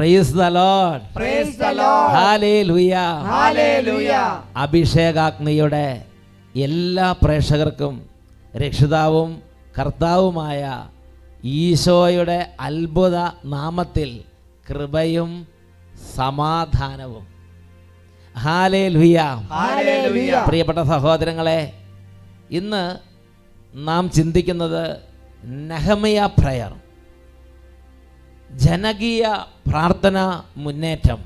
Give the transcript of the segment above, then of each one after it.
Praise the Lord praise the Lord. ഹല്ലേലൂയ hallelujah അഭിഷേകാഗ്നിയുടെ എല്ലാ പ്രേക്ഷകർക്കും രക്ഷിതാവും കർത്താവുമായ ഈശോയുടെ അത്ഭുത നാമത്തിൽ കൃപയും സമാധാനവും. ഹാലേ ലുയ പ്രിയപ്പെട്ട സഹോദരങ്ങളെ ഇന്ന് നാം ചിന്തിക്കുന്നത് നഹമയ പ്രയർ ജനകീയ പ്രാർത്ഥന മുന്നേറ്റം.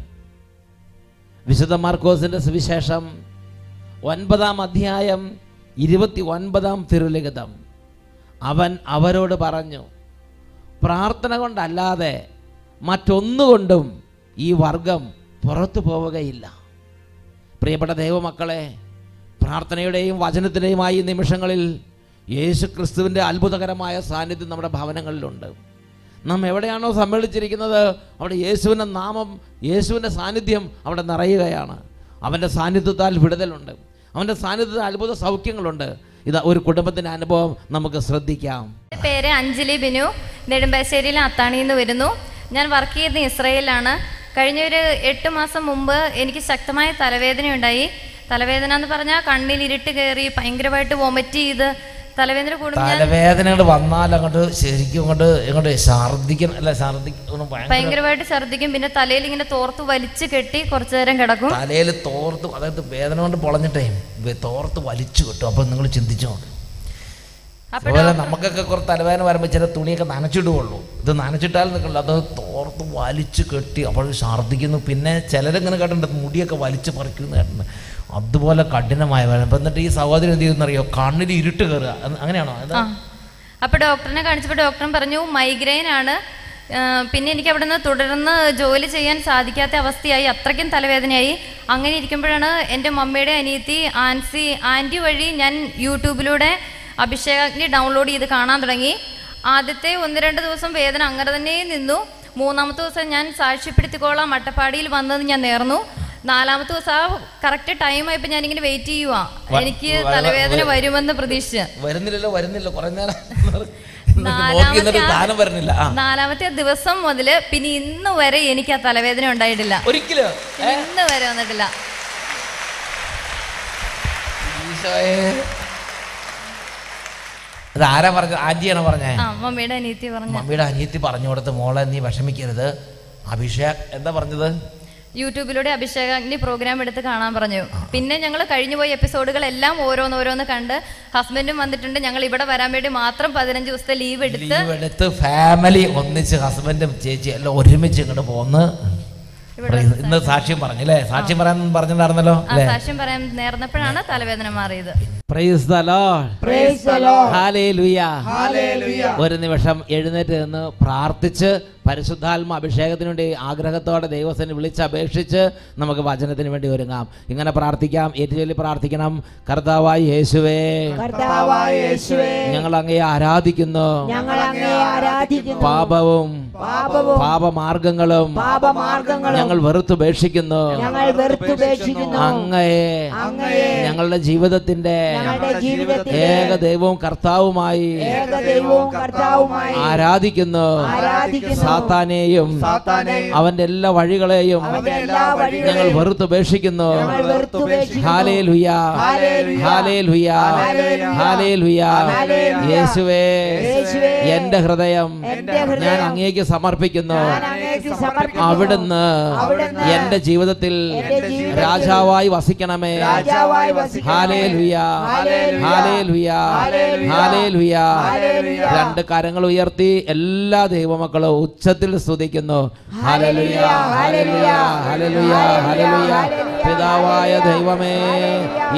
വിശുദ്ധ മാർക്കോസിന്റെ സുവിശേഷം ഒൻപതാം അധ്യായം ഇരുപത്തി ഒൻപതാം തിരുലിഖിതം. അവൻ അവരോട് പറഞ്ഞു പ്രാർത്ഥന കൊണ്ടല്ലാതെ മറ്റൊന്നുകൊണ്ടും ഈ വർഗം പുറത്തു പോവുകയില്ല. പ്രിയപ്പെട്ട ദൈവമക്കളെ പ്രാർത്ഥനയുടെയും വചനത്തിന്റെയുമായി നിമിഷങ്ങളിൽ യേശു ക്രിസ്തുവിന്റെ അത്ഭുതകരമായ സാന്നിധ്യം നമ്മുടെ ഭവനങ്ങളിലുണ്ട് നാം എവിടെയാണോ സമ്മേളിച്ചിരിക്കുന്നത് അവിടെ യേശുവിന്റെ നാമം യേശുവിന്റെ സാന്നിധ്യം അവിടെ നിറയുകയാണ്. അവന്റെ സാന്നിധ്യത്താൽ വിടുതലുണ്ട്. അവന്റെ സാന്നിധ്യത്തിൽ അത്ഭുത സൗഖ്യങ്ങളുണ്ട്. ഇത് ഒരു കുടുംബത്തിന്റെ അനുഭവം നമുക്ക് ശ്രദ്ധിക്കാം. എന്റെ പേര് അഞ്ജലി ബിനു. നെടുമ്പാശ്ശേരിയിലെ അത്താണിയിൽ നിന്ന് വരുന്നു. ഞാൻ വർക്ക് ചെയ്യുന്ന ഇസ്രയേലിലാണ്. കഴിഞ്ഞ ഒരു എട്ട് മാസം മുമ്പ് എനിക്ക് ശക്തമായ തലവേദന ഉണ്ടായി തലവേദന എന്ന് പറഞ്ഞാൽ കണ്ണിൽ ഇരുട്ട് കയറി ഭയങ്കരമായിട്ട് വൊമിറ്റ് ചെയ്ത് തലവേദന വന്നാൽ അങ്ങോട്ട് ശരിക്കും അങ്ങോട്ട് ഇങ്ങോട്ട് ഛർദിക്കും അല്ല ഛർദിക്കും ഭയങ്കര ഭയങ്കരമായിട്ട് ഛർദിക്കും പിന്നെ തലയിൽ ഇങ്ങനെ തോർത്ത് വലിച്ചു കെട്ടി കുറച്ചു നേരം കിടക്കും. തലയിൽ തോർത്ത് അതായത് വേദന കൊണ്ട് പൊളഞ്ഞിട്ടേ തോർത്ത് വലിച്ചു കെട്ടും. അപ്പൊ നിങ്ങൾ ചിന്തിച്ചു? അതുപോലെ നമുക്കൊക്കെ കുറച്ച് തലവേദന വരുമ്പോൾ ചില തുണിയൊക്കെ നനച്ചിടുകയുള്ളൂ. ഇത് നനച്ചിട്ടാൽ നിൽക്കില്ല അത് തോർത്ത് വലിച്ചു കെട്ടി അപ്പോൾ ഛർദ്ദിക്കുന്നു. പിന്നെ ചിലരിങ്ങനെ കേട്ടിട്ടുണ്ട് മുടിയൊക്കെ വലിച്ചു പറിക്കുന്നു കേട്ടിട്ടുണ്ട്. അതുപോലെ കഠിനമായ വേദന. എന്നിട്ട് ഈ സഹോദരി എന്ത് ചെയ്യുന്നറിയോ കണ്ണിൽ ഇരുട്ട് കയറുക. അങ്ങനെയാണോ? അപ്പൊ ഡോക്ടറിനെ കാണിച്ചപ്പോൾ ഡോക്ടറും പറഞ്ഞു മൈഗ്രെയിൻ ആണ്. പിന്നെ എനിക്ക് അവിടെ നിന്ന് തുടർന്ന് ജോലി ചെയ്യാൻ സാധിക്കാത്ത അവസ്ഥയായി. അത്രയ്ക്കും തലവേദനയായി. അങ്ങനെ ഇരിക്കുമ്പോഴാണ് എന്റെ മമ്മിയുടെ അനിയത്തി ആൻസി ആന്റി വഴി ഞാൻ യൂട്യൂബിലൂടെ അഭിഷേകാഗ്നി ഡൗൺലോഡ് ചെയ്ത് കാണാൻ തുടങ്ങി. ആദ്യത്തെ ഒന്ന് രണ്ട് ദിവസം വേദന അങ്ങനെ തന്നെ നിന്നു. മൂന്നാമത്തെ ദിവസം ഞാൻ സാക്ഷ്യപ്പെടുത്തിക്കോളാം. അട്ടപ്പാടിയിൽ വന്നത് ഞാൻ നേർന്നു. നാലാമത്തെ ദിവസം ആ കറക്റ്റ് ടൈം ആയപ്പോൾ ഞാനിങ്ങനെ വെയിറ്റ് ചെയ്യുവാ. എനിക്ക് തലവേദന വരുമെന്ന് പ്രതീക്ഷിച്ച്. വരുന്നില്ലല്ലോ വരുന്നില്ല. കുറേ നേരം നാലാമത്തെ ദിവസം മുതൽ പിന്നെ ഇന്ന് വരെ എനിക്ക് ആ തലവേദന ഉണ്ടായിട്ടില്ല. ഒരിക്കലും. ഇന്ന് വരെ വന്നിട്ടില്ല. അത് ആരാ പറഞ്ഞത്? ആന്റിയാണോ പറഞ്ഞേ? മമ്മിയുടെ അനിയത്തി പറഞ്ഞു മമ്മിയുടെ അനിയത്തി പറഞ്ഞു കൊടുത്ത് മോളെ നീ വിഷമിക്കരുത്. അഭിഷേക് എന്താ പറഞ്ഞത്? യൂട്യൂബിലൂടെ അഭിഷേകാഗ്നി പ്രോഗ്രാം എടുത്ത് കാണാൻ പറഞ്ഞു. പിന്നെ ഞങ്ങൾ കഴിഞ്ഞുപോയ എപ്പിസോഡുകളെല്ലാം ഓരോന്നോരോന്ന് കണ്ട് ഹസ്ബൻഡും വന്നിട്ടുണ്ട്. ഞങ്ങൾ ഇവിടെ വരാൻ വേണ്ടി മാത്രം പതിനഞ്ച് ദിവസത്തെ ലീവ് എടുത്ത് ലീവ് എടുത്ത് ഫാമിലി ഒന്നിച്ച് ഹസ്ബൻഡും ചേച്ചി എല്ലാം ഒരുമിച്ച് ഇങ്ങോട്ട് പോന്ന്. ഇന്ന് സാക്ഷ്യം പറഞ്ഞു അല്ലേ സാക്ഷ്യം പറയാൻ പറഞ്ഞിട്ടുണ്ടായിരുന്നല്ലോ ആ സാക്ഷ്യം പറയാൻ നേർന്നപ്പോഴാണ് തലവേദന മാറിയത്. ഒരു നിമിഷം എഴുന്നേറ്റ് നിന്ന് പ്രാർത്ഥിച്ച് പരിശുദ്ധാത്മ അഭിഷേകത്തിന് വേണ്ടി ആഗ്രഹത്തോടെ ദൈവത്തിന് വിളിച്ചപേക്ഷിച്ച് നമുക്ക് വചനത്തിന് വേണ്ടി ഒരുങ്ങാം. ഇങ്ങനെ പ്രാർത്ഥിക്കാം. ഏറ്റുചൊല്ലി പ്രാർത്ഥിക്കണം. കർത്താവായി യേശുവേ ഞങ്ങൾ അങ്ങയെ ആരാധിക്കുന്നു. ഞങ്ങൾ അങ്ങേ ആരാധിക്കുന്നു. പാപവും പാപമാർഗങ്ങളും ഞങ്ങൾ വെറുത്തുപേക്ഷിക്കുന്നു. അങ്ങയെ ഞങ്ങളുടെ ജീവിതത്തിന്റെ ഏക ദൈവവും കർത്താവുമായി ആരാധിക്കുന്നു. സാത്താനെയും അവന്റെ എല്ലാ വഴികളെയും ഞങ്ങൾ വെറുത്തുപേക്ഷിക്കുന്നു. യേശുവേ. എന്റെ ഹൃദയം ഞാൻ അങ്ങേക്ക് സമർപ്പിക്കുന്നു. അവിടുന്ന് എന്റെ ജീവിതത്തിൽ രാജാവായി വസിക്കണമേ ഹാലേ ലുയാ ഹാലേ ലുയാ ഹാലേ ലുയാ. രണ്ട് കരങ്ങൾ ഉയർത്തി എല്ലാ ദൈവമക്കളും ഉച്ചത്തിൽ സ്തുതിക്കുന്നു. പിതാവായ ദൈവമേ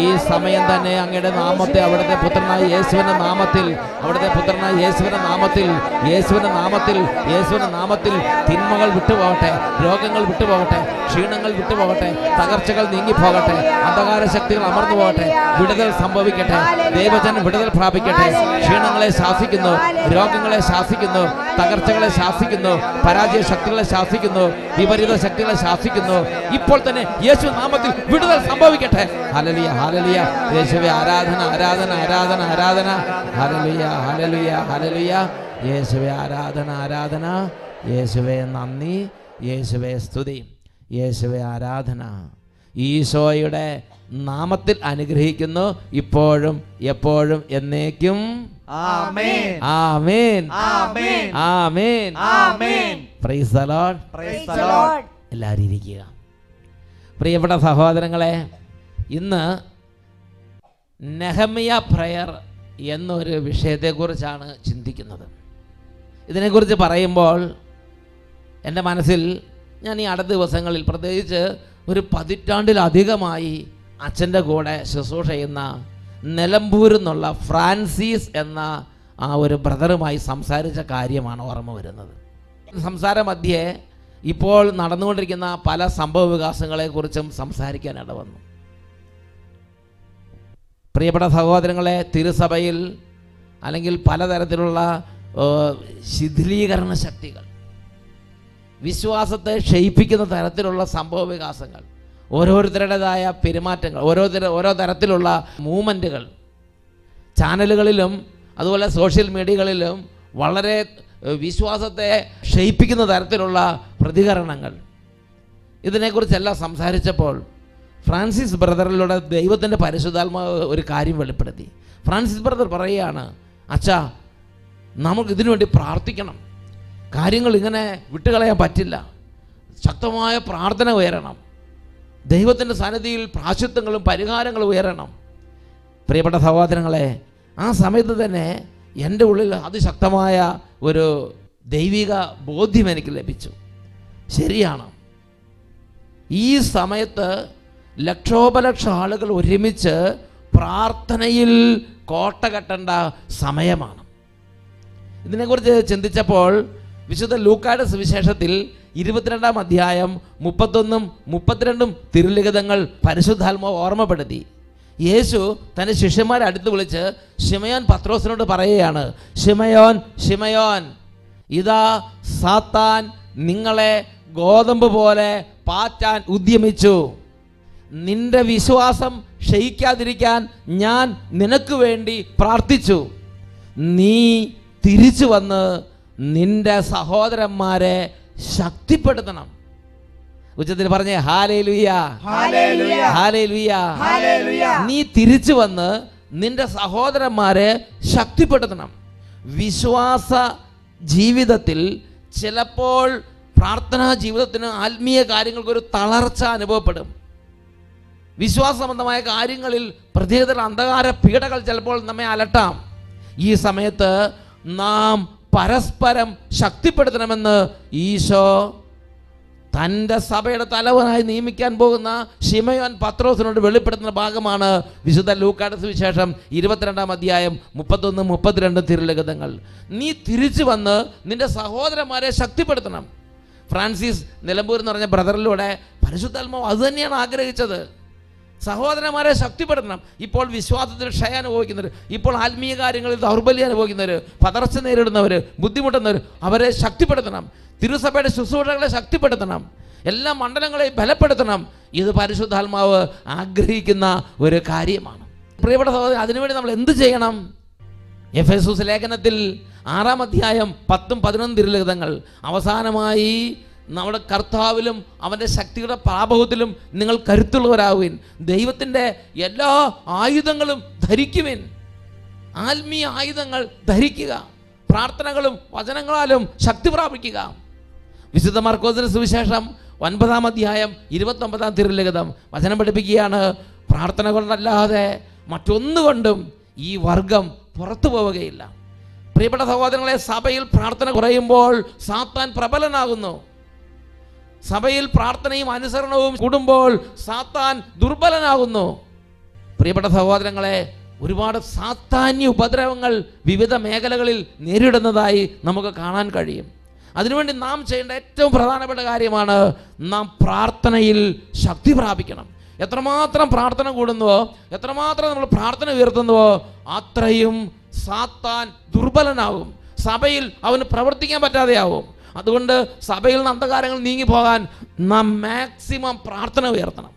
ഈ സമയം തന്നെ അങ്ങയുടെ നാമത്തെ അവിടുത്തെ പുത്രനായ യേശുവിന്റെ നാമത്തിൽ അവിടുത്തെ പുത്രനായ യേശുവിന്റെ നാമത്തിൽ യേശുവിന്റെ നാമത്തിൽ യേശുവിന്റെ നാമത്തിൽ തിന്മകൾ വിട്ടുപോകട്ടെ രോഗങ്ങൾ വിട്ടുപോകട്ടെ ക്ഷീണങ്ങൾ വിട്ടുപോകട്ടെ തകർച്ചകൾ നീങ്ങിപ്പോകട്ടെ അന്ധകാര ശക്തികൾ അമർന്നു പോകട്ടെ വിടുതൽ സംഭവിക്കട്ടെ ദൈവജനം വിടുതൽ പ്രാപിക്കട്ടെ ക്ഷീണങ്ങളെ ശാസിക്കുന്നു രോഗങ്ങളെ ശാസിക്കുന്നു തകർച്ചകളെ ശാസിക്കുന്നു പരാജയ ശക്തികളെ ശാസിക്കുന്നു വിപരീത ശക്തികളെ ശാസിക്കുന്നു. ഇപ്പോൾ തന്നെ യേശു നാമത്തിൽ വിടുതൽ സംഭവിക്കട്ടെ. ഹലലിയ ഹലലിയ യേശുവെ ആരാധന ആരാധന ആരാധന ആരാധന. ഹലലിയ ഹലലിയ ഹലലിയ യേശുവെ ആരാധന ആരാധന. യേശുവെ നന്ദി. യേശുവെ സ്തുതി. യേശുവെ ആരാധന. ഈശോയുടെ നാമത്തിൽ അനുഗ്രഹിക്കുന്നു. ഇപ്പോഴും എപ്പോഴും എന്നേക്കും ആമേൻ. ആമേൻ. ആമേൻ. ആമേൻ. ആമേൻ. Praise the Lord praise the Lord എല്ലാവരും ഇരിക്കുക. പ്രിയപ്പെട്ട സഹോദരങ്ങളെ ഇന്ന് നെഹമിയ പ്രയർ എന്നൊരു വിഷയത്തെക്കുറിച്ചാണ് ചിന്തിക്കുന്നത്. ഇതിനെക്കുറിച്ച് പറയുമ്പോൾ എന്റെ മനസ്സിൽ ഞാൻ ഈ അടുത്ത ദിവസങ്ങളിൽ പ്രത്യേകിച്ച് ഒരു പതിറ്റാണ്ടിലധികമായി അച്ഛന്റെ കൂടെ ശുശ്രൂഷ ചെയ്യുന്ന നിലമ്പൂരിൽ നിന്നുള്ള ഫ്രാൻസിസ് എന്ന ആ ഒരു ബ്രദറുമായി സംസാരിച്ച കാര്യമാണ് ഓർമ്മ വരുന്നത്. സംസാര മധ്യേ ഇപ്പോൾ നടന്നുകൊണ്ടിരിക്കുന്ന പല സംഭവ വികാസങ്ങളെക്കുറിച്ചും സംസാരിക്കാനിട വന്നു പ്രിയപ്പെട്ട സഹോദരങ്ങളെ തിരുസഭയിൽ അല്ലെങ്കിൽ പലതരത്തിലുള്ള ശിഥിലീകരണ ശക്തികൾ വിശ്വാസത്തെ ക്ഷയിപ്പിക്കുന്ന തരത്തിലുള്ള സംഭവ വികാസങ്ങൾ ഓരോരുത്തരുടേതായ പെരുമാറ്റങ്ങൾ ഓരോരുത്തർ ഓരോ തരത്തിലുള്ള മൂവ്മെന്റുകൾ ചാനലുകളിലും അതുപോലെ സോഷ്യൽ മീഡിയകളിലും വളരെ വിശ്വാസത്തെ ക്ഷയിപ്പിക്കുന്ന തരത്തിലുള്ള പ്രതികരണങ്ങൾ. ഇതിനെക്കുറിച്ചെല്ലാം സംസാരിച്ചപ്പോൾ ഫ്രാൻസിസ് ബ്രദറിലൂടെ ദൈവത്തിന്റെ പരിശുദ്ധാത്മാവ് ഒരു കാര്യം വെളിപ്പെടുത്തി. ഫ്രാൻസിസ് ബ്രദർ പറയുകയാണ് അച്ഛാ നമുക്ക് ഇതിനു വേണ്ടി പ്രാർത്ഥിക്കണം. കാര്യങ്ങൾ ഇങ്ങനെ വിട്ടുകളയാൻ പറ്റില്ല. ശക്തമായ പ്രാർത്ഥന ഉയരണം. ദൈവത്തിന്റെ സന്നിധിയിൽ പ്രാശുദ്ധങ്ങളും പരിഹാരങ്ങളും ഉയരണം. പ്രിയപ്പെട്ട സഹോദരങ്ങളെ ആ സമയത്ത് തന്നെ എന്റെ ഉള്ളിൽ അതിശക്തമായ ഒരു ദൈവിക ബോധ്യം എനിക്ക് ലഭിച്ചു. ശരിയാണ്. ഈ സമയത്ത് ലക്ഷോപലക്ഷം ആളുകൾ ഒരുമിച്ച് പ്രാർത്ഥനയിൽ കോട്ട കെട്ടേണ്ട സമയമാണ്. ഇതിനെക്കുറിച്ച് ചിന്തിച്ചപ്പോൾ വിശുദ്ധ ലൂക്കായുടെ സുവിശേഷത്തിൽ ഇരുപത്തിരണ്ടാം അധ്യായം മുപ്പത്തൊന്നും മുപ്പത്തിരണ്ടും തിരുലിഖിതങ്ങൾ പരിശുദ്ധാത്മാവ് ഓർമ്മപ്പെടുത്തി. യേശു തന്റെ ശിഷ്യന്മാരെ അടുത്ത് വിളിച്ച് ഷിമയോൻ പത്രോസിനോട് പറയുകയാണ് ഷിമയോൻ ഷിമയോൻ ഇതാ സാത്താൻ നിങ്ങളെ ഗോതമ്പ് പോലെ പാറ്റാൻ ഉദ്യമിച്ചു. നിന്റെ വിശ്വാസം ക്ഷയിക്കാതിരിക്കാൻ ഞാൻ നിനക്ക് വേണ്ടി പ്രാർത്ഥിച്ചു. നീ തിരിച്ചു വന്ന് നിന്റെ സഹോദരന്മാരെ ശക്തിപ്പെടുത്തണം. ഉച്ചത്തിൽ പറഞ്ഞേ ഹാലേ ലുയ്യ നീ തിരിച്ചു വന്ന് നിന്റെ സഹോദരന്മാരെ ശക്തിപ്പെടുത്തണം. വിശ്വാസ ജീവിതത്തിൽ ചിലപ്പോൾ പ്രാർത്ഥനാ ജീവിതത്തിന് ആത്മീയ കാര്യങ്ങൾക്ക് ഒരു തളർച്ച അനുഭവപ്പെടും. വിശ്വാസ സംബന്ധമായ കാര്യങ്ങളിൽ പ്രത്യേകത അന്ധകാര പീഡകൾ ചിലപ്പോൾ നമ്മെ അലട്ടാം. ഈ സമയത്ത് നാം പരസ്പരം ശക്തിപ്പെടുത്തണമെന്ന് ഈശോ തന്റെ സഭയുടെ തലവനായി നിയമിക്കാൻ പോകുന്ന ഷിമയോൻ പത്രോസിനോട് വെളിപ്പെടുത്തുന്ന ഭാഗമാണ് വിശുദ്ധ ലൂക്കാട് സുവിശേഷം ഇരുപത്തിരണ്ടാം അധ്യായം മുപ്പത്തൊന്ന് മുപ്പത്തിരണ്ട് തിരുലഗതങ്ങൾ നീ തിരിച്ചു വന്ന് നിന്റെ സഹോദരന്മാരെ ശക്തിപ്പെടുത്തണം. ഫ്രാൻസിസ് നിലമ്പൂർ എന്ന് പറഞ്ഞ ബ്രദറിലൂടെ പരിശുദ്ധാത്മാവ് അത് തന്നെയാണ് ആഗ്രഹിച്ചത്. സഹോദരന്മാരെ ശക്തിപ്പെടുത്തണം. ഇപ്പോൾ വിശ്വാസത്തിൽ ക്ഷയ അനുഭവിക്കുന്നവർ ഇപ്പോൾ ആത്മീയ കാര്യങ്ങളിൽ ദൗർബല്യം അനുഭവിക്കുന്നവർ പതർച്ച നേരിടുന്നവർ ബുദ്ധിമുട്ടുന്നവർ അവരെ ശക്തിപ്പെടുത്തണം. തിരുസഭയുടെ ശുശ്രൂഷകളെ ശക്തിപ്പെടുത്തണം. എല്ലാ മണ്ഡലങ്ങളെയും ബലപ്പെടുത്തണം. ഇത് പരിശുദ്ധാത്മാവ് ആഗ്രഹിക്കുന്ന ഒരു കാര്യമാണ്. പ്രിയപ്പെട്ട സഹോദരൻ അതിനുവേണ്ടി നമ്മൾ എന്ത് ചെയ്യണം? എഫ് എസ് ലേഖനത്തിൽ ആറാം അധ്യായം പത്തും പതിനൊന്നും തിരുലിഖിതങ്ങൾ അവസാനമായി നമ്മുടെ കർത്താവിലും അവന്റെ ശക്തിയുടെ പ്രാഭവത്തിലും നിങ്ങൾ കരുത്തുള്ളവരാകുവിൻ. ദൈവത്തിന്റെ എല്ലാ ആയുധങ്ങളും ധരിക്കുവിൻ. ആത്മീയ ആയുധങ്ങൾ ധരിക്കുക. പ്രാർത്ഥനകളും വചനങ്ങളാലും ശക്തി പ്രാപിക്കുക. വിശുദ്ധ മാർക്കോസിന് സുവിശേഷം ഒൻപതാം അധ്യായം ഇരുപത്തൊമ്പതാം തിരുലിഖിതം വചനം പഠിപ്പിക്കുകയാണ്. പ്രാർത്ഥന കൊണ്ടല്ലാതെ മറ്റൊന്നുകൊണ്ടും ഈ വർഗം പുറത്തു പോവുകയില്ല. പ്രിയപ്പെട്ട സഹോദരങ്ങളെ സഭയിൽ പ്രാർത്ഥന കുറയുമ്പോൾ സാത്താൻ പ്രബലനാകുന്നു. സഭയിൽ പ്രാർത്ഥനയും അനുസരണവും കൂടുമ്പോൾ സാത്താൻ ദുർബലനാകുന്നു. പ്രിയപ്പെട്ട സഹോദരങ്ങളെ ഒരുപാട് സാത്താന്യ ഉപദ്രവങ്ങൾ വിവിധ മേഖലകളിൽ നേരിടുന്നതായി നമുക്ക് കാണാൻ കഴിയും. അതിനുവേണ്ടി നാം ചെയ്യേണ്ട ഏറ്റവും പ്രധാനപ്പെട്ട കാര്യമാണ് നാം പ്രാർത്ഥനയിൽ ശക്തി പ്രാപിക്കണം. എത്രമാത്രം പ്രാർത്ഥന കൂടുന്നുവോ എത്രമാത്രം നമ്മൾ പ്രാർത്ഥന ഉയർത്തുന്നുവോ അത്രയും സാത്താൻ ദുർബലനാകും. സഭയിൽ അവന് പ്രവർത്തിക്കാൻ പറ്റാതെയാവും. അതുകൊണ്ട് സഭയിൽ നിന്ന് അന്ധകാരങ്ങൾ നീങ്ങിപ്പോകാൻ നാം മാക്സിമം പ്രാർത്ഥന ഉയർത്തണം.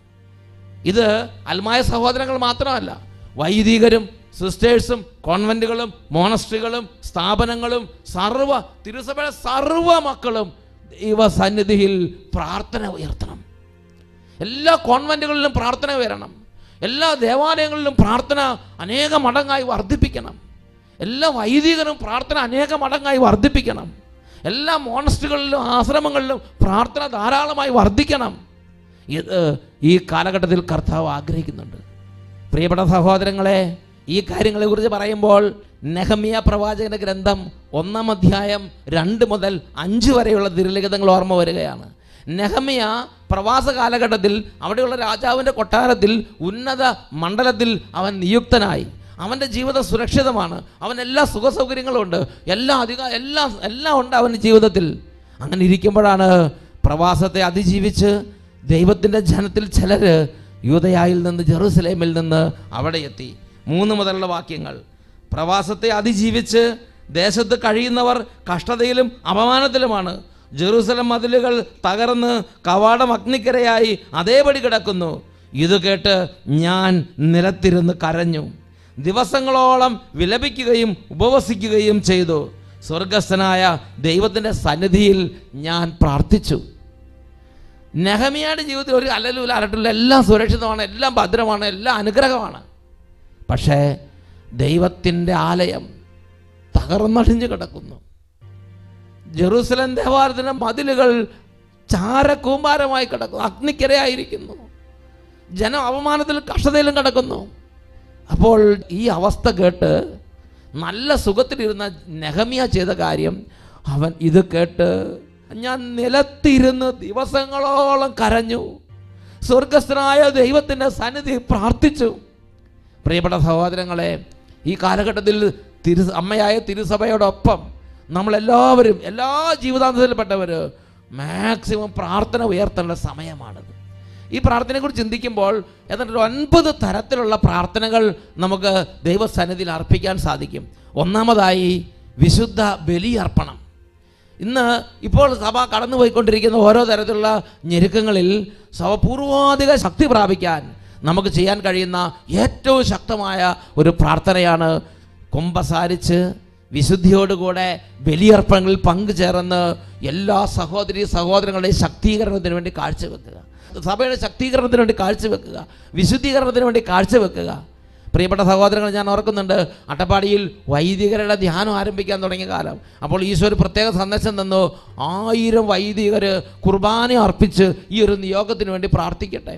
ഇത് അൽമായ സഹോദരങ്ങൾ മാത്രമല്ല വൈദികരും സിസ്റ്റേഴ്സും കോൺവെന്റുകളും മോണസ്ട്രികളും സ്ഥാപനങ്ങളും സർവ തിരുസഭയുടെ സർവ മക്കളും ദൈവസന്നിധിയിൽ പ്രാർത്ഥന ഉയർത്തണം. എല്ലാ കോൺവെന്റുകളിലും പ്രാർത്ഥന ഉയരണം. എല്ലാ ദേവാലയങ്ങളിലും പ്രാർത്ഥന അനേക മടങ്ങായി വർദ്ധിപ്പിക്കണം. എല്ലാ വൈദികരും പ്രാർത്ഥന അനേക മടങ്ങായി വർദ്ധിപ്പിക്കണം. എല്ലാ മോണസ്റ്റുകളിലും ആശ്രമങ്ങളിലും പ്രാർത്ഥന ധാരാളമായി വർദ്ധിക്കണം. ഇത് ഈ കാലഘട്ടത്തിൽ കർത്താവ് ആഗ്രഹിക്കുന്നുണ്ട്. പ്രിയപ്പെട്ട സഹോദരങ്ങളെ ഈ കാര്യങ്ങളെക്കുറിച്ച് പറയുമ്പോൾ നെഹമിയ പ്രവാചകന്റെ ഗ്രന്ഥം ഒന്നാം അധ്യായം രണ്ട് മുതൽ അഞ്ച് വരെയുള്ള തിരുലിഖിതങ്ങൾ ഓർമ്മ വരികയാണ്. നെഹമിയ പ്രവാസ കാലഘട്ടത്തിൽ അവിടെയുള്ള രാജാവിന്റെ കൊട്ടാരത്തിൽ ഉന്നത മണ്ഡലത്തിൽ അവൻ നിയുക്തനായി. അവന്റെ ജീവിതം സുരക്ഷിതമാണ്. അവൻ എല്ലാ സുഖ സൗകര്യങ്ങളും ഉണ്ട്. എല്ലാ അധിക എല്ലാം എല്ലാം ഉണ്ട് അവന്റെ ജീവിതത്തിൽ. അങ്ങനെ ഇരിക്കുമ്പോഴാണ് പ്രവാസത്തെ അതിജീവിച്ച് ദൈവത്തിന്റെ ജനത്തിൽ ചിലർ യൂതയായിൽ നിന്ന് ജെറുസലേമിൽ നിന്ന് അവിടെ എത്തി. മൂന്ന് മുതലുള്ള വാക്യങ്ങൾ. പ്രവാസത്തെ അതിജീവിച്ച് ദേശത്ത് കഴിയുന്നവർ കഷ്ടതയിലും അപമാനത്തിലുമാണ്. ജെറൂസലം മതിലുകൾ തകർന്ന് കവാടം അഗ്നിക്കരയായി അതേപടി കിടക്കുന്നു. ഇത് കേട്ട് ഞാൻ നിലത്തിരുന്ന് കരഞ്ഞു. ദിവസങ്ങളോളം വിലപിക്കുകയും ഉപവസിക്കുകയും ചെയ്തു. സ്വർഗസ്ഥനായ ദൈവത്തിന്റെ സന്നിധിയിൽ ഞാൻ പ്രാർത്ഥിച്ചു. നെഹമിയുടെ ജീവിതത്തിൽ ഒരു അലലൂല അരട്ടില്ല എല്ലാം സുരക്ഷിതമാണ് എല്ലാം ഭദ്രമാണ് എല്ലാം അനുഗ്രഹമാണ്. പക്ഷേ ദൈവത്തിന്റെ ആലയം തകർന്നടിഞ്ഞു കിടക്കുന്നു. ജെറൂസലം ദേവാലയത്തിന്റെ മതിലുകൾ ചാരക്കൂമ്പാരമായി കിടക്കുന്നു അഗ്നിക്കരയായിരിക്കുന്നു. ജനം അവമാനത്തിലും കഷ്ടതയിലും കിടക്കുന്നു. അപ്പോൾ ഈ അവസ്ഥ കേട്ട് നല്ല സുഖത്തിലിരുന്ന നെഹമിയ ചെയ്ത കാര്യം അവൻ ഇത് കേട്ട് ഞാൻ നിലത്തിരുന്ന് ദിവസങ്ങളോളം കരഞ്ഞു. സ്വർഗസ്ഥനായ ദൈവത്തിന്റെ സന്നിധി പ്രാർത്ഥിച്ചു. പ്രിയപ്പെട്ട സഹോദരങ്ങളെ ഈ കാലഘട്ടത്തിൽ തിരു അമ്മയായ തിരുസഭയോടൊപ്പം നമ്മളെല്ലാവരും എല്ലാ ജീവിതാന്തത്തിൽപ്പെട്ടവർ മാക്സിമം പ്രാർത്ഥന ഉയർത്തേണ്ട സമയമാണിത്. ഈ പ്രാർത്ഥനയെക്കുറിച്ച് ചിന്തിക്കുമ്പോൾ ഏതാണ്ട് ഒരു ഒൻപത് തരത്തിലുള്ള പ്രാർത്ഥനകൾ നമുക്ക് ദൈവസന്നിധിയിൽ അർപ്പിക്കാൻ സാധിക്കും. ഒന്നാമതായി വിശുദ്ധ ബലിയർപ്പണം. ഇന്ന് ഇപ്പോൾ സഭ കടന്നുപോയിക്കൊണ്ടിരിക്കുന്ന ഓരോ തരത്തിലുള്ള ഞെരുക്കങ്ങളിൽ സഭ പൂർവാധിക ശക്തി പ്രാപിക്കാൻ നമുക്ക് ചെയ്യാൻ കഴിയുന്ന ഏറ്റവും ശക്തമായ ഒരു പ്രാർത്ഥനയാണ് കുമ്പസാരിച്ച് വിശുദ്ധിയോടുകൂടെ ബലിയർപ്പണങ്ങളിൽ പങ്കുചേർന്ന് എല്ലാ സഹോദരി സഹോദരങ്ങളുടെയും ശക്തീകരണത്തിന് വേണ്ടി കാഴ്ചവെക്കുക. സഭയുടെ ശക്തീകരണത്തിന് വേണ്ടി കാഴ്ചവെക്കുക വിശുദ്ധീകരണത്തിന് വേണ്ടി കാഴ്ചവെക്കുക പ്രിയപ്പെട്ട സഹോദരങ്ങൾ ഞാൻ ഓർക്കുന്നുണ്ട് അട്ടപ്പാടിയിൽ വൈദികരുടെ ധ്യാനം ആരംഭിക്കാൻ തുടങ്ങിയ കാലം. അപ്പോൾ ഈശോ ഒരു പ്രത്യേക സന്ദേശം തന്നു ആയിരം വൈദികർ കുർബാന അർപ്പിച്ച് ഈ ഒരു നിയോഗത്തിന് വേണ്ടി പ്രാർത്ഥിക്കട്ടെ.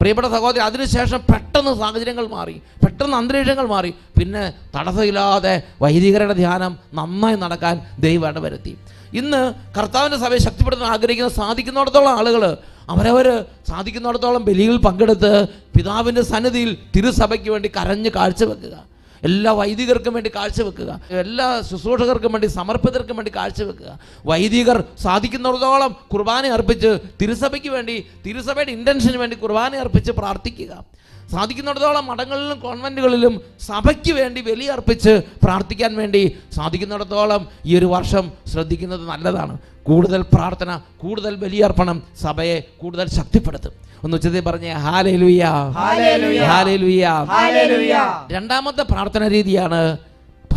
പ്രിയപ്പെട്ട സഹോദരി അതിനുശേഷം പെട്ടെന്ന് സാഹചര്യങ്ങൾ മാറി പെട്ടെന്ന് അന്തരീക്ഷങ്ങൾ മാറി. പിന്നെ തടസ്സമില്ലാതെ വൈദികരുടെ ധ്യാനം നന്നായി നടക്കാൻ ദൈവം ഇടവരുത്തി. ഇന്ന് കർത്താവിന്റെ സഭയെ ശക്തിപ്പെടുത്താൻ ആഗ്രഹിക്കുന്ന സാധിക്കുന്നിടത്തോളം ആളുകൾ അവരവർ സാധിക്കുന്നിടത്തോളം ബലിയിൽ പങ്കെടുത്ത് പിതാവിന്റെ സന്നിധിയിൽ തിരുസഭയ്ക്ക് വേണ്ടി കരഞ്ഞ് കാഴ്ചവെക്കുക എല്ലാ വൈദികർക്കും വേണ്ടി കാഴ്ചവെക്കുക എല്ലാ ശുശ്രൂഷകർക്കും വേണ്ടി സമർപ്പിതർക്കും വേണ്ടി കാഴ്ചവെക്കുക വൈദികർ സാധിക്കുന്നിടത്തോളം കുർബാന അർപ്പിച്ച് തിരുസഭയ്ക്ക് വേണ്ടി തിരുസഭയുടെ ഇന്റൻഷന് വേണ്ടി കുർബാന അർപ്പിച്ച് പ്രാർത്ഥിക്കുക. സാധിക്കുന്നിടത്തോളം മഠങ്ങളിലും കോൺവെന്റുകളിലും സഭയ്ക്ക് വേണ്ടി ബലിയർപ്പിച്ച് പ്രാർത്ഥിക്കാൻ വേണ്ടി സാധിക്കുന്നിടത്തോളം ഈ ഒരു വർഷം ശ്രദ്ധിക്കുന്നത് നല്ലതാണ്. കൂടുതൽ പ്രാർത്ഥന കൂടുതൽ ബലിയർപ്പണം സഭയെ കൂടുതൽ ശക്തിപ്പെടുത്തും. ഒന്ന് ഉച്ചത്തിൽ പറഞ്ഞേ ഹാലേലുയ. ഹാലേലുയ. രണ്ടാമത്തെ പ്രാർത്ഥന രീതിയാണ്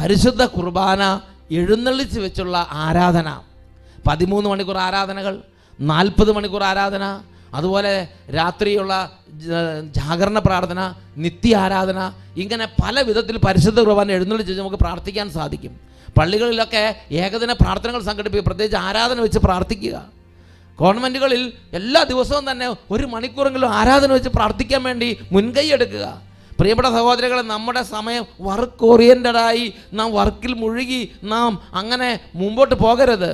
പരിശുദ്ധ കുർബാന എഴുന്നള്ളിച്ച് വെച്ചുള്ള ആരാധന. പതിമൂന്ന് മണിക്കൂർ ആരാധനകൾ നാൽപ്പത് മണിക്കൂർ ആരാധന അതുപോലെ രാത്രിയുള്ള ജാഗരണ പ്രാർത്ഥന നിത്യ ആരാധന ഇങ്ങനെ പല വിധത്തിൽ പരിശുദ്ധ കുർബാന എഴുന്നള്ളിച്ച് നമുക്ക് പ്രാർത്ഥിക്കാൻ സാധിക്കും. പള്ളികളിലൊക്കെ ഏകദിന പ്രാർത്ഥനകൾ സംഘടിപ്പിക്കുക പ്രത്യേകിച്ച് ആരാധന വെച്ച് പ്രാർത്ഥിക്കുക. ഗവൺമെന്റുകളിൽ എല്ലാ ദിവസവും തന്നെ ഒരു മണിക്കൂറെങ്കിലും ആരാധന വെച്ച് പ്രാർത്ഥിക്കാൻ വേണ്ടി മുൻകൈ എടുക്കുക. പ്രിയപ്പെട്ട സഹോദരങ്ങളെ നമ്മുടെ സമയം വർക്ക് ഓറിയന്റഡായി നാം വർക്കിൽ മുഴുകി നാം അങ്ങനെ മുമ്പോട്ട് പോകരുത്.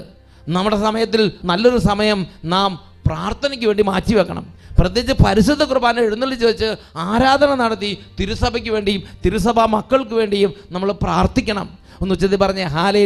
നമ്മുടെ സമയത്തിൽ നല്ലൊരു സമയം നാം പ്രാർത്ഥനയ്ക്ക് വേണ്ടി മാറ്റി വെക്കണം. പ്രത്യേകിച്ച് പരിശുദ്ധ കുർബാന എഴുന്നള്ളിച്ച് വെച്ച് ആരാധന നടത്തി തിരുസഭയ്ക്ക് വേണ്ടിയും തിരുസഭാ മക്കൾക്ക് വേണ്ടിയും നമ്മൾ പ്രാർത്ഥിക്കണം. ഒന്ന് ഉച്ചത്തിൽ പറഞ്ഞേ ഹാലേ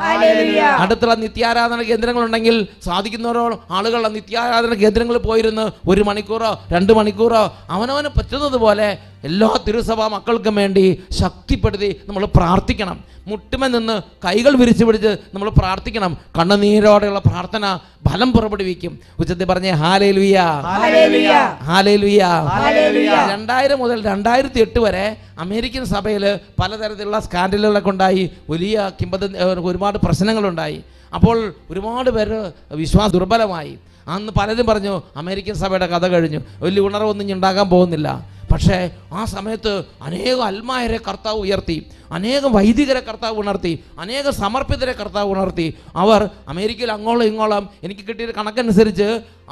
ഹല്ലേലൂയ. അടുത്തുള്ള നിത്യാരാധന കേന്ദ്രങ്ങളുണ്ടെങ്കിൽ സാധിക്കുന്നവരോ ആളുകളുടെ നിത്യാരാധന കേന്ദ്രങ്ങളിൽ പോയിരുന്ന് ഒരു മണിക്കൂറോ രണ്ട് മണിക്കൂറോ അവനവന് പറ്റുന്നത് പോലെ എല്ലാ തിരുസഭാ മക്കൾക്കും വേണ്ടി ശക്തിപ്പെടുത്തി നമ്മൾ പ്രാർത്ഥിക്കണം. മുട്ടുമ നിന്ന് കൈകൾ വിരിച്ചു പിടിച്ച് നമ്മൾ പ്രാർത്ഥിക്കണം. കണ്ണുനീരോടെയുള്ള പ്രാർത്ഥന ഫലം പുറപ്പെടുവിക്കും. ഉച്ചത്തിൽ പറഞ്ഞേ ഹാലേ ലുയാ ഹാലേ ഹാലേലുയ. ഹല്ലേലൂയ. രണ്ടായിരം മുതൽ രണ്ടായിരത്തി എട്ട് വരെ അമേരിക്കൻ സഭയിൽ പലതരത്തിലുള്ള സ്കാൻഡലുകളൊക്കെ ഉണ്ടായി. വലിയ കിംബദ ഒരുപാട് പ്രശ്നങ്ങളുണ്ടായി. അപ്പോൾ ഒരുപാട് പേര് വിശ്വാസം ദുർബലമായി. അന്ന് പലരും പറഞ്ഞു അമേരിക്കൻ സഭയുടെ കഥ കഴിഞ്ഞു. വലിയ ഉണർവൊന്നും ഉണ്ടാകാൻ പോകുന്നില്ല. പക്ഷേ ആ സമയത്ത് അനേകം അൽമായരെ കർത്താവ് ഉയർത്തി അനേകം വൈദികരെ കർത്താവ് ഉണർത്തി അനേകം സമർപ്പിതരെ കർത്താവ് ഉണർത്തി. അവർ അമേരിക്കയിൽ അങ്ങോളം ഇങ്ങോളം എനിക്ക് കിട്ടിയ കണക്കനുസരിച്ച്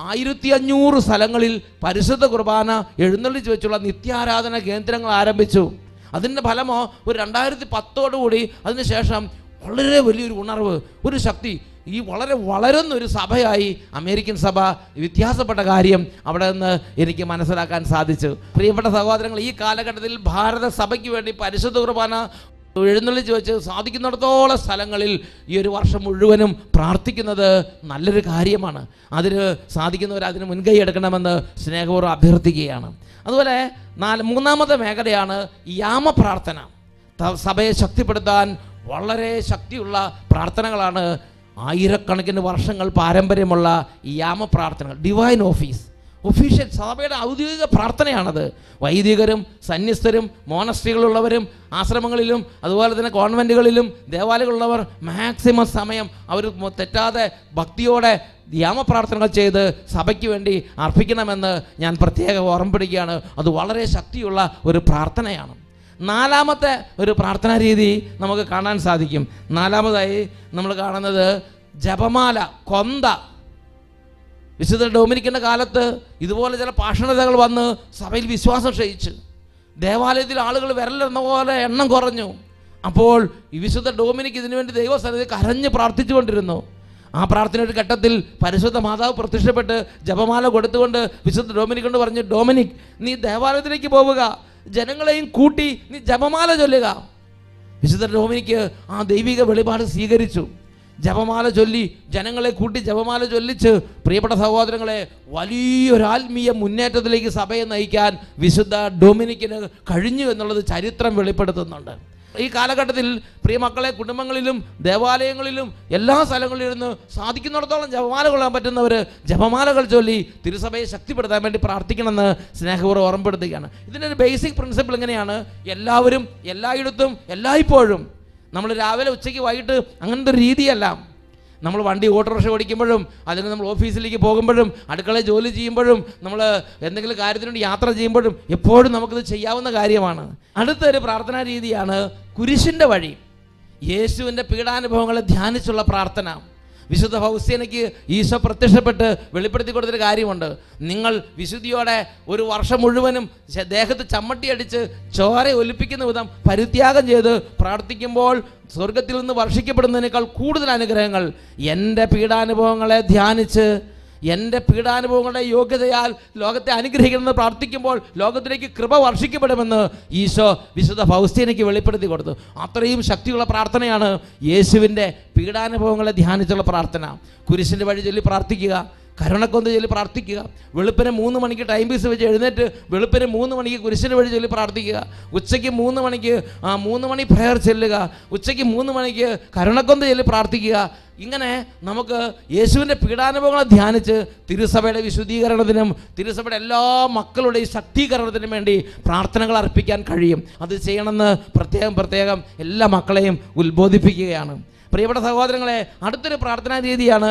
ആയിരത്തി അഞ്ഞൂറ് സ്ഥലങ്ങളിൽ പരിശുദ്ധ കുർബാന എഴുന്നള്ളിച്ച് വെച്ചുള്ള നിത്യാരാധന കേന്ദ്രങ്ങൾ ആരംഭിച്ചു. അതിന്റെ ഫലമോ ഒരു രണ്ടായിരത്തി പത്തോടുകൂടി അതിനുശേഷം വളരെ വലിയൊരു ഉണർവ് ഒരു ശക്തി ഈ വളരെ വളരുന്ന ഒരു സഭയായി അമേരിക്കൻ സഭ വ്യത്യാസപ്പെട്ട കാര്യം അവിടെ നിന്ന് എനിക്ക് മനസ്സിലാക്കാൻ സാധിച്ചു. പ്രിയപ്പെട്ട സഹോദരങ്ങൾ ഈ കാലഘട്ടത്തിൽ ഭാരത സഭയ്ക്ക് വേണ്ടി പരിശുദ്ധ കുർബാന എഴുന്നള്ളിച്ച് വെച്ച് സാധിക്കുന്നിടത്തോളം സ്ഥലങ്ങളിൽ ഈ ഒരു വർഷം മുഴുവനും പ്രാർത്ഥിക്കുന്നത് നല്ലൊരു കാര്യമാണ്. അതിന് സാധിക്കുന്നവർ അതിന് മുൻകൈ എടുക്കണമെന്ന് സ്നേഹപൂർവം അഭ്യർത്ഥിക്കുകയാണ്. അതുപോലെ നാല് മൂന്നാമത്തെ മേഖലയാണ് യാമ പ്രാർത്ഥന സഭയെ ശക്തിപ്പെടുത്താൻ വളരെ ശക്തിയുള്ള പ്രാർത്ഥനകളാണ് ആയിരക്കണക്കിന് വർഷങ്ങൾ പാരമ്പര്യമുള്ള ഈ യാമപ്രാർത്ഥനകൾ ഡിവൈൻ ഓഫീസ് ഒഫീഷ്യൽ സഭയുടെ ഔദ്യോഗിക പ്രാർത്ഥനയാണത്. വൈദികരും സന്യസ്തരും മോണസ്ട്രികളുള്ളവരും ആശ്രമങ്ങളിലും അതുപോലെ തന്നെ കോൺവെന്റുകളിലും ദേവാലയങ്ങളുള്ളവർ മാക്സിമം സമയം അവർ തെറ്റാതെ ഭക്തിയോടെ യാമപ്രാർത്ഥനകൾ ചെയ്ത് സഭയ്ക്ക് വേണ്ടി അർപ്പിക്കണമെന്ന് ഞാൻ പ്രത്യേകം ഓർമ്മപ്പെടുകയാണ് അത് വളരെ ശക്തിയുള്ള ഒരു പ്രാർത്ഥനയാണ്. നാലാമത്തെ ഒരു പ്രാർത്ഥനാ രീതി നമുക്ക് കാണാൻ സാധിക്കും. നാലാമതായി നമ്മൾ കാണുന്നത് ജപമാല കൊന്ത. വിശുദ്ധ ഡോമിനിക്കുന്ന കാലത്ത് ഇതുപോലെ ചില പാഷണതകൾ വന്ന് സഭയിൽ വിശ്വാസം ക്ഷയിച്ച്. ദേവാലയത്തിൽ ആളുകൾ വിരലെന്ന പോലെ എണ്ണം കുറഞ്ഞു. അപ്പോൾ ഈ വിശുദ്ധ ഡോമിനിക്ക് ഇതിനുവേണ്ടി ദൈവസന്നിധി കരഞ്ഞ് പ്രാർത്ഥിച്ചുകൊണ്ടിരുന്നു. ആ പ്രാർത്ഥനയുടെ ഘട്ടത്തിൽ പരിശുദ്ധ മാതാവ് പ്രത്യക്ഷപ്പെട്ട് ജപമാല കൊടുത്തുകൊണ്ട് വിശുദ്ധ ഡോമിനിക് കൊണ്ട് പറഞ്ഞു ഡോമിനിക് നീ ദേവാലയത്തിലേക്ക് പോവുക. ജനങ്ങളെയും കൂട്ടി നീ ജപമാല ചൊല്ലുക. വിശുദ്ധ ഡോമിനിക്ക് ആ ദൈവിക വെളിപാട് സ്വീകരിച്ചു. ജപമാല ചൊല്ലി ജനങ്ങളെ കൂട്ടി ജപമാല ചൊല്ലിച്ച് പ്രിയപ്പെട്ട സഹോദരങ്ങളെ വലിയൊരു ആത്മീയ മുന്നേറ്റത്തിലേക്ക് സഭയെ നയിക്കാൻ വിശുദ്ധ ഡൊമിനിക്കിന് കഴിഞ്ഞു എന്നുള്ളത് ചരിത്രം വെളിപ്പെടുത്തുന്നുണ്ട്. ഈ കാലഘട്ടത്തിൽ പ്രിയമക്കളെ കുടുംബങ്ങളിലും ദേവാലയങ്ങളിലും എല്ലാ സ്ഥലങ്ങളിലും ഇരുന്ന് സാധിക്കുന്നിടത്തോളം ജപമാല കൊള്ളാൻ പറ്റുന്നവർ ജപമാലകൾ ചൊല്ലി തിരുസഭയെ ശക്തിപ്പെടുത്താൻ വേണ്ടി പ്രാർത്ഥിക്കണമെന്ന് സ്നേഹപൂർവം ഓർമ്മപ്പെടുത്തുകയാണ്. ഇതിന്റെ ഒരു ബേസിക് പ്രിൻസിപ്പിൾ എങ്ങനെയാണ്? എല്ലാവരും എല്ലായിടത്തും എല്ലായ്പ്പോഴും. നമ്മൾ രാവിലെ ഉച്ചയ്ക്ക് വൈകിട്ട് അങ്ങനത്തെ രീതിയല്ല. നമ്മൾ വണ്ടി ഓട്ടോറിക്ഷ ഓടിക്കുമ്പോഴും അല്ലെങ്കിൽ നമ്മൾ ഓഫീസിലേക്ക് പോകുമ്പോഴും അടുക്കളയിൽ ജോലി ചെയ്യുമ്പോഴും നമ്മൾ എന്തെങ്കിലും കാര്യത്തിന് വേണ്ടി യാത്ര ചെയ്യുമ്പോഴും എപ്പോഴും നമുക്കിത് ചെയ്യാവുന്ന കാര്യമാണ്. അടുത്തൊരു പ്രാർത്ഥനാ രീതിയാണ് കുരിശിന്റെ വഴി. യേശുവിന്റെ പീഡാനുഭവങ്ങളെ ധ്യാനിച്ചുള്ള പ്രാർത്ഥന. വിശുദ്ധ ഫൗസ്തീനയ്ക്ക് ഈശോ പ്രത്യക്ഷപ്പെട്ട് വെളിപ്പെടുത്തി കൊടുത്തൊരു കാര്യമുണ്ട്. നിങ്ങൾ വിശുദ്ധിയോടെ ഒരു വർഷം മുഴുവനും ദേഹത്ത് ചമ്മട്ടിയടിച്ച് ചോര ഒലിപ്പിക്കുന്ന വിധം പരിത്യാഗം ചെയ്ത് പ്രാർത്ഥിക്കുമ്പോൾ സ്വർഗത്തിൽ നിന്ന് വർഷിക്കപ്പെടുന്നതിനേക്കാൾ കൂടുതൽ അനുഗ്രഹങ്ങൾ എന്റെ പീഡാനുഭവങ്ങളെ ധ്യാനിച്ച് എന്റെ പീഡാനുഭവങ്ങളുടെ യോഗ്യതയാൽ ലോകത്തെ അനുഗ്രഹിക്കണമെന്ന് പ്രാർത്ഥിക്കുമ്പോൾ ലോകത്തിലേക്ക് കൃപ വർഷിക്കപ്പെടുമെന്ന് ഈശോ വിശുദ്ധ ഫൗസ്തീനയ്ക്ക് വെളിപ്പെടുത്തി കൊടുത്തു. അത്രയും ശക്തിയുള്ള പ്രാർത്ഥനയാണ് യേശുവിന്റെ പീഡാനുഭവങ്ങളെ ധ്യാനിച്ചുള്ള പ്രാർത്ഥന. കുരിശിന്റെ വഴി ചൊല്ലി പ്രാർത്ഥിക്കുക. കരുണക്കൊന്ത് ചൊല്ലി പ്രാർത്ഥിക്കുക. വെളുപ്പിന് മൂന്ന് മണിക്ക് ടൈം പീസ് വെച്ച് എഴുന്നേറ്റ് വെളുപ്പിന് മൂന്ന് മണിക്ക് കുരിശിന് വഴി ചൊല്ലി പ്രാർത്ഥിക്കുക. ഉച്ചയ്ക്ക് മൂന്ന് മണിക്ക് ആ മൂന്ന് മണി പ്രയർ ചെല്ലുക. ഉച്ചയ്ക്ക് മൂന്ന് മണിക്ക് കരുണക്കൊന്ന് ചൊല്ലി പ്രാർത്ഥിക്കുക. ഇങ്ങനെ നമുക്ക് യേശുവിന്റെ പീഡാനുഭവങ്ങളെ ധ്യാനിച്ച് തിരുസഭയുടെ വിശുദ്ധീകരണത്തിനും തിരുസഭയുടെ എല്ലാ മക്കളുടെയും ശക്തീകരണത്തിനും വേണ്ടി പ്രാർത്ഥനകൾ അർപ്പിക്കാൻ കഴിയും. അത് ചെയ്യണമെന്ന് പ്രത്യേകം പ്രത്യേകം എല്ലാ മക്കളെയും ഉത്ബോധിപ്പിക്കുകയാണ്. പ്രിയപ്പെട്ട സഹോദരങ്ങളെ അടുത്തൊരു പ്രാർത്ഥനാ രീതിയാണ്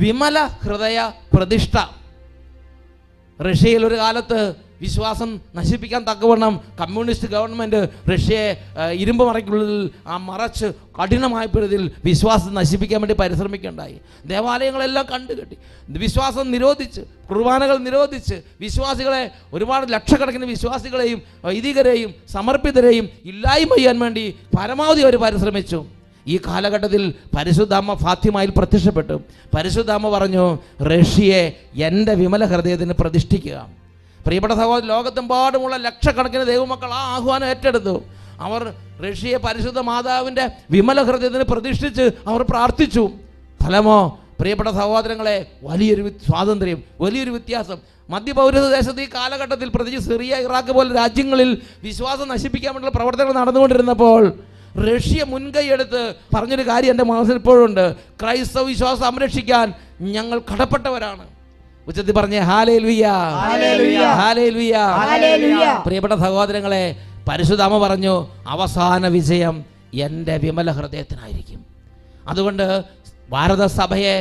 വിമല ഹൃദയ പ്രതിഷ്ഠ. റഷ്യയിൽ ഒരു കാലത്ത് വിശ്വാസം നശിപ്പിക്കാൻ തക്കവണ്ണം കമ്മ്യൂണിസ്റ്റ് ഗവൺമെന്റ് റഷ്യയെ ഇരുമ്പ് മറയ്ക്കുള്ളിൽ ആ മറച്ച് കഠിനമായപ്പോഴതിൽ വിശ്വാസം നശിപ്പിക്കാൻ വേണ്ടി പരിശ്രമിക്കുകയുണ്ടായി. ദേവാലയങ്ങളെല്ലാം കണ്ടുകെട്ടി. വിശ്വാസം നിരോധിച്ച് കുർബാനകൾ നിരോധിച്ച് വിശ്വാസികളെ ഒരുപാട് ലക്ഷക്കണക്കിന് വിശ്വാസികളെയും വൈദികരെയും സമർപ്പിതരെയും ഇല്ലായ്മ ചെയ്യാൻ വേണ്ടി പരമാവധി അവർ പരിശ്രമിച്ചു. ഈ കാലഘട്ടത്തിൽ പരിശുദ്ധാമ്മ ഫാത്തിമയിൽ പ്രത്യക്ഷപ്പെട്ടു. പരിശുദ്ധാമ്മ പറഞ്ഞു റഷ്യയെ എന്റെ വിമല ഹൃദയത്തിന് പ്രതിഷ്ഠിക്കുക. പ്രിയപ്പെട്ട സഹോദരൻ ലോകത്തെമ്പാടുമുള്ള ലക്ഷക്കണക്കിന് ദൈവമക്കൾ ആ ആഹ്വാനം ഏറ്റെടുത്തു. അവർ റഷ്യയെ പരിശുദ്ധ മാതാവിന്റെ വിമല ഹൃദയത്തിന് പ്രതിഷ്ഠിച്ച് അവർ പ്രാർത്ഥിച്ചു. ഫലമോ പ്രിയപ്പെട്ട സഹോദരങ്ങളെ വലിയൊരു സ്വാതന്ത്ര്യം വലിയൊരു വ്യത്യാസം. മധ്യപൗരത ദേശത്ത് ഈ കാലഘട്ടത്തിൽ പ്രത്യേകിച്ച് സിറിയ ഇറാഖ് പോലെ രാജ്യങ്ങളിൽ വിശ്വാസം നശിപ്പിക്കാൻ വേണ്ടിയുള്ള പ്രവർത്തനങ്ങൾ നടന്നുകൊണ്ടിരുന്നപ്പോൾ റഷ്യ മുൻകൈയെടുത്ത് പറഞ്ഞൊരു കാര്യം എന്റെ മനസ്സിൽ ഇപ്പോഴുണ്ട്. ക്രൈസ്തവ വിശ്വാസം സംരക്ഷിക്കാൻ ഞങ്ങൾ കടപ്പെട്ടവരാണ്. ഉച്ചത്തിൽ പറഞ്ഞേ ഹാലേ ലുയ്യ പ്രിയപ്പെട്ട സഹോദരങ്ങളെ പരിശുദ്ധാമ പറഞ്ഞു അവസാന വിജയം എന്റെ വിമല ഹൃദയത്തിനായിരിക്കും. അതുകൊണ്ട് ഭാരതസഭയെ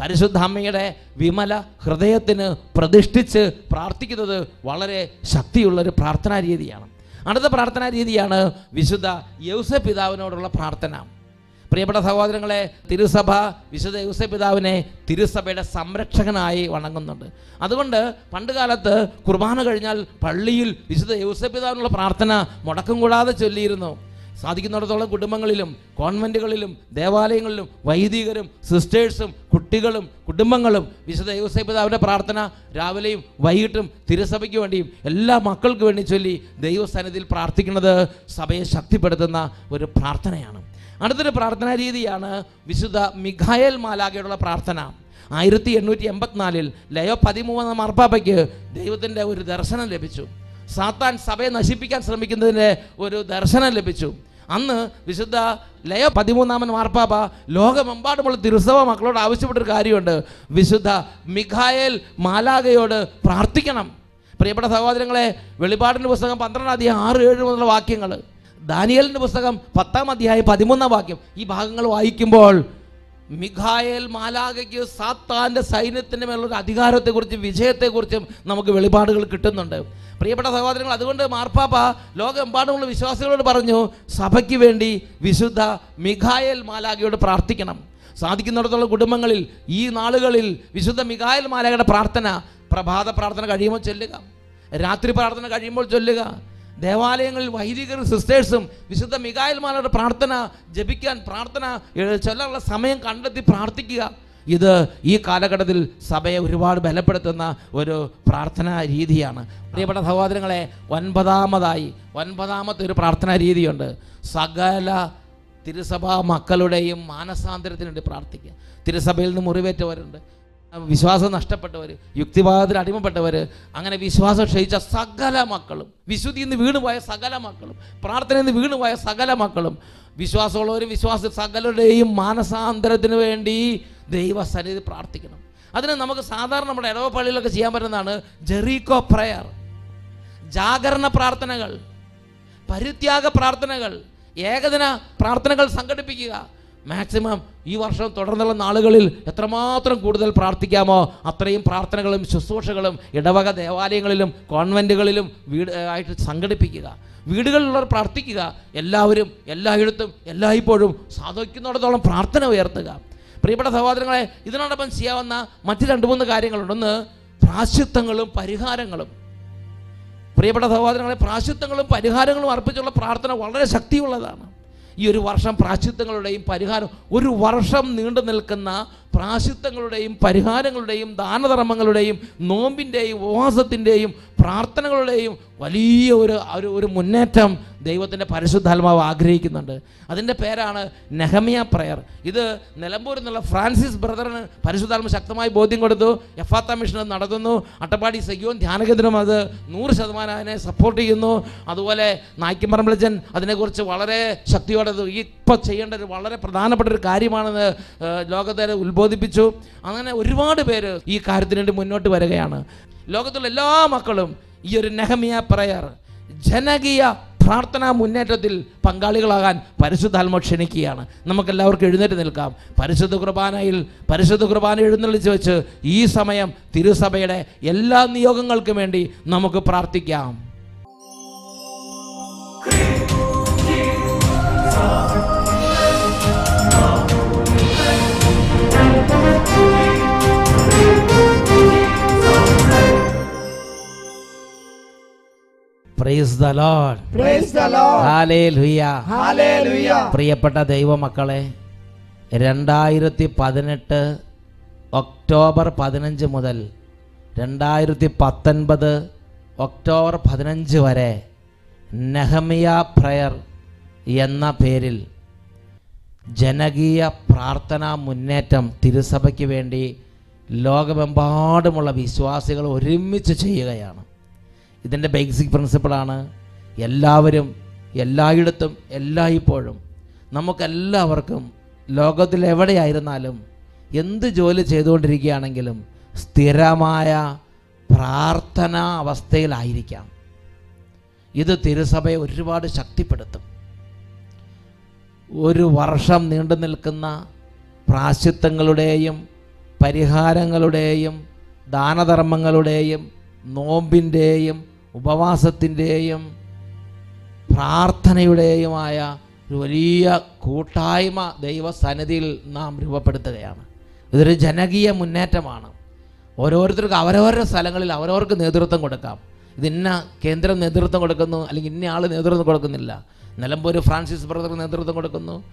പരിശുദ്ധ അമ്മയുടെ വിമല ഹൃദയത്തിന് പ്രതിഷ്ഠിച്ച് പ്രാർത്ഥിക്കുന്നത് വളരെ ശക്തിയുള്ളൊരു പ്രാർത്ഥനാ രീതിയാണ് അടുത്ത പ്രാർത്ഥനാ രീതിയാണ് വിശുദ്ധ യൗസ പിതാവിനോടുള്ള പ്രാർത്ഥന. പ്രിയപ്പെട്ട സഹോദരങ്ങളെ തിരുസഭ വിശുദ്ധ യൗസ പിതാവിനെ തിരുസഭയുടെ സംരക്ഷകനായി വണങ്ങുന്നുണ്ട്. അതുകൊണ്ട് പണ്ട് കാലത്ത് കുർബാന കഴിഞ്ഞാൽ പള്ളിയിൽ വിശുദ്ധ യൗസ പിതാവിനുള്ള പ്രാർത്ഥന മുടക്കം കൂടാതെ ചൊല്ലിയിരുന്നു. സാധിക്കുന്നിടത്തോളം കുടുംബങ്ങളിലും കോൺവെന്റുകളിലും ദേവാലയങ്ങളിലും വൈദികരും സിസ്റ്റേഴ്സും കുട്ടികളും കുടുംബങ്ങളും വിശുദ്ധ യൗസേ പിതാവിന്റെ പ്രാർത്ഥന രാവിലെയും വൈകിട്ടും തിരുസഭയ്ക്ക് വേണ്ടിയും എല്ലാ മക്കൾക്ക് വേണ്ടി ചൊല്ലി ദൈവസന്നിധിയിൽ പ്രാർത്ഥിക്കുന്നത് സഭയെ ശക്തിപ്പെടുത്തുന്ന ഒരു പ്രാർത്ഥനയാണ്. അടുത്തൊരു പ്രാർത്ഥനാ രീതിയാണ് വിശുദ്ധ മിഖായൽ മാലാഖയോടുള്ള പ്രാർത്ഥന. ആയിരത്തി എണ്ണൂറ്റി എൺപത്തിനാലിൽ ലയോ പതിമൂന്നാം മാർപ്പാപ്പയ്ക്ക് ദൈവത്തിന്റെ ഒരു ദർശനം ലഭിച്ചു. സാത്താൻ സഭയെ നശിപ്പിക്കാൻ ശ്രമിക്കുന്നതിന്റെ ഒരു ദർശനം ലഭിച്ചു. അന്ന് വിശുദ്ധ ലയ പതിമൂന്നാമൻ മാർപ്പാപ്പ ലോകമെമ്പാടുമുള്ള തിരുസഭ മക്കളോട് ആവശ്യപ്പെട്ടൊരു കാര്യമുണ്ട്. വിശുദ്ധ മിഖായേൽ മാലാഗയോട് പ്രാർത്ഥിക്കണം. പ്രിയപ്പെട്ട സഹോദരങ്ങളെ വെളിപാടിന്റെ പുസ്തകം പന്ത്രണ്ടാം അധ്യായം ആറ് ഏഴ് മുതലുള്ള വാക്യങ്ങൾ ദാനിയലിന്റെ പുസ്തകം പത്താം അധ്യായം പതിമൂന്നാം വാക്യം. ഈ ഭാഗങ്ങൾ വായിക്കുമ്പോൾ മിഖായേൽ മാലാകയ്ക്ക് സാത്താന്റെ സൈന്യത്തിന്റെ മേലുള്ള അധികാരത്തെക്കുറിച്ചും വിജയത്തെക്കുറിച്ചും നമുക്ക് വെളിപാടുകൾ കിട്ടുന്നുണ്ട്. പ്രിയപ്പെട്ട സഹോദരങ്ങൾ അതുകൊണ്ട് മാർപ്പാപ്പ ലോകമെമ്പാടുമുള്ള വിശ്വാസികളോട് പറഞ്ഞു സഭയ്ക്ക് വേണ്ടി വിശുദ്ധ മിഖായൽ മാലാഖയോട് പ്രാർത്ഥിക്കണം. സാധിക്കുന്നിടത്തോളം കുടുംബങ്ങളിൽ ഈ നാളുകളിൽ വിശുദ്ധ മിഖായൽ മാലാഖയുടെ പ്രാർത്ഥന പ്രഭാത പ്രാർത്ഥന കഴിയുമ്പോൾ ചൊല്ലുക. രാത്രി പ്രാർത്ഥന കഴിയുമ്പോൾ ചൊല്ലുക. ദേവാലയങ്ങളിൽ വൈദികരും സിസ്റ്റേഴ്സും വിശുദ്ധ മികായൽമാരുടെ പ്രാർത്ഥന ജപിക്കാൻ പ്രാർത്ഥന ചൊല്ലാനുള്ള സമയം കണ്ടെത്തി പ്രാർത്ഥിക്കുക. ഇത് ഈ കാലഘട്ടത്തിൽ സഭയെ ഒരുപാട് ബലപ്പെടുത്തുന്ന ഒരു പ്രാർത്ഥനാ രീതിയാണ്. പ്രിയപ്പെട്ട സഹോദരങ്ങളെ ഒൻപതാമതായി ഒൻപതാമത്തെ ഒരു പ്രാർത്ഥനാ രീതിയുണ്ട്. സകല തിരുസഭാ മക്കളുടെയും മാനസാന്തരത്തിന് വേണ്ടി പ്രാർത്ഥിക്കുക. തിരുസഭയിൽ നിന്ന് മുറിവേറ്റവരുണ്ട്. വിശ്വാസം നഷ്ടപ്പെട്ടവർ യുക്തിവാദത്തിൽ അടിമപ്പെട്ടവർ അങ്ങനെ വിശ്വാസം ക്ഷയിച്ച സകല മക്കളും വിശുദ്ധിയിൽ നിന്ന് വീണുപോയ സകല മക്കളും പ്രാർത്ഥനയിൽ നിന്ന് വീണുപോയ സകല മക്കളും വിശ്വാസമുള്ളവരും വിശ്വാസ സകലരുടെയും മാനസാന്തരത്തിന് വേണ്ടി ദൈവസന്നിധി പ്രാർത്ഥിക്കണം. അതിന് നമുക്ക് സാധാരണ നമ്മുടെ ഇടവ പള്ളിയിലൊക്കെ ചെയ്യാൻ പറ്റുന്നതാണ് ജെറീക്കോ പ്രയർ ജാഗരണ പ്രാർത്ഥനകൾ പരിത്യാഗ പ്രാർത്ഥനകൾ ഏകദിന പ്രാർത്ഥനകൾ സംഘടിപ്പിക്കുക. മാക്സിമം ഈ വർഷം തുടർന്നുള്ള നാളുകളിൽ എത്രമാത്രം കൂടുതൽ പ്രാർത്ഥിക്കാമോ അത്രയും പ്രാർത്ഥനകളും ശുശ്രൂഷകളും ഇടവക ദേവാലയങ്ങളിലും കോൺവെന്റുകളിലും വീട് ആയിട്ട് സംഘടിപ്പിക്കുക. വീടുകളിലുള്ളവർ പ്രാർത്ഥിക്കുക. എല്ലാവരും എല്ലായിടത്തും എല്ലായ്പ്പോഴും സാധിക്കുന്നിടത്തോളം പ്രാർത്ഥന ഉയർത്തുക. പ്രിയപ്പെട്ട സഹോദരങ്ങളെ ഇതിനോടൊപ്പം ചെയ്യാവുന്ന മറ്റ് രണ്ട് മൂന്ന് കാര്യങ്ങളുണ്ട് ഒന്ന് പ്രാശിത്വങ്ങളും പരിഹാരങ്ങളും. പ്രിയപ്പെട്ട സഹോദരങ്ങളെ പ്രാശിത്വങ്ങളും പരിഹാരങ്ങളും അർപ്പിച്ചുള്ള പ്രാർത്ഥന വളരെ ശക്തിയുള്ളതാണ്. ഈ ഒരു വർഷം പ്രാശിത്വങ്ങളുടെയും പരിഹാരം ഒരു വർഷം നീണ്ടു നിൽക്കുന്ന പ്രാശുദ്ധങ്ങളുടെയും പരിഹാരങ്ങളുടെയും ദാനധർമ്മങ്ങളുടെയും നോമ്പിന്റെയും ഉപവാസത്തിന്റെയും പ്രാർത്ഥനകളുടെയും വലിയ ഒരു ഒരു ഒരു മുന്നേറ്റം ദൈവത്തിന്റെ പരിശുദ്ധാത്മാവ് ആഗ്രഹിക്കുന്നുണ്ട്. അതിന്റെ പേരാണ് നെഹമിയ പ്രയർ. ഇത് നിലമ്പൂരിൽ നിന്നുള്ള ഫ്രാൻസിസ് ബ്രദറിന് പരിശുദ്ധാത്മ ശക്തമായി ബോധ്യം കൊടുത്തു. എഫാത്ത മിഷൻ അത് നടത്തുന്നു. അട്ടപ്പാടി സഖ്യവും ധ്യാനകേന്ദ്രം അത് നൂറ് ശതമാനം അതിനെ സപ്പോർട്ട് ചെയ്യുന്നു. അതുപോലെ നായ്ക്കുംപറമ്പിളച്ചൻ അതിനെക്കുറിച്ച് വളരെ ശക്തിയോടെ ഇപ്പോൾ ചെയ്യേണ്ട ഒരു വളരെ പ്രധാനപ്പെട്ട ഒരു കാര്യമാണെന്ന് ലോകത്തെ ലോകത്തെ ഉത്ബോധിപ്പിച്ചു അങ്ങനെ ഒരുപാട് പേര് ഈ കാര്യത്തിന് വേണ്ടി മുന്നോട്ട് വരികയാണ്. ലോകത്തുള്ള എല്ലാ മക്കളും ഈ ഒരു നെഹമിയ പ്രയർ ജനകീയ പ്രാർത്ഥനാ മുന്നേറ്റത്തിൽ പങ്കാളികളാകാൻ പരിശുദ്ധാത്മ ക്ഷണിക്കുകയാണ്. നമുക്കെല്ലാവർക്കും എഴുന്നേറ്റ് നിൽക്കാം. പരിശുദ്ധ കുർബാനയിൽ പരിശുദ്ധ കുർബാന എഴുന്നള്ളിച്ച് വെച്ച് ഈ സമയം തിരുസഭയുടെ എല്ലാ നിയോഗങ്ങൾക്കും വേണ്ടി നമുക്ക് പ്രാർത്ഥിക്കാം. പ്രിയപ്പെട്ട ദൈവമക്കളെ രണ്ടായിരത്തി പതിനെട്ട് ഒക്ടോബർ പതിനഞ്ച് മുതൽ രണ്ടായിരത്തി പത്തൊൻപത് ഒക്ടോബർ പതിനഞ്ച് വരെ നെഹമിയ പ്രയർ എന്ന പേരിൽ ജനകീയ പ്രാർത്ഥനാ മുന്നേറ്റം തിരുസഭയ്ക്ക് വേണ്ടി ലോകമെമ്പാടുമുള്ള വിശ്വാസികൾ ഒരുമിച്ച് ചെയ്യുകയാണ്. ഇതിന്റെ ബേസിക് പ്രിൻസിപ്പിളാണ് എല്ലാവരും എല്ലായിടത്തും എല്ലായ്പ്പോഴും നമുക്കെല്ലാവർക്കും ലോകത്തിൽ എവിടെയായിരുന്നാലും എന്ത് ജോലി ചെയ്തുകൊണ്ടിരിക്കുകയാണെങ്കിലും സ്ഥിരമായ പ്രാർത്ഥനാ അവസ്ഥയിലായിരിക്കാം. ഇത് തിരുസഭയെ ഒരുപാട് ശക്തിപ്പെടുത്തും. ഒരു വർഷം നീണ്ടു നിൽക്കുന്ന പ്രാശിത്വങ്ങളുടെയും പരിഹാരങ്ങളുടെയും ദാനധർമ്മങ്ങളുടെയും നോമ്പിന്റെയും ഉപവാസത്തിന്റെയും പ്രാർത്ഥനയുടെയുമായ ഒരു വലിയ കൂട്ടായ്മ ദൈവസന്നിധിയിൽ നാം രൂപപ്പെടുത്തുകയാണ്. ഇതൊരു ജനകീയ മുന്നേറ്റമാണ്. ഓരോരുത്തർക്കും അവരവരുടെ സ്ഥലങ്ങളിൽ അവരവർക്ക് നേതൃത്വം കൊടുക്കാം. ഇത് ഇന്ന കേന്ദ്രം നേതൃത്വം കൊടുക്കുന്നു അല്ലെങ്കിൽ ഇന്ന ആൾ നേതൃത്വം കൊടുക്കുന്നില്ല. നിലമ്പൂർ ഫ്രാൻസിസ് ബ്രദർ നേതൃത്വം കൊടുക്കുന്നു.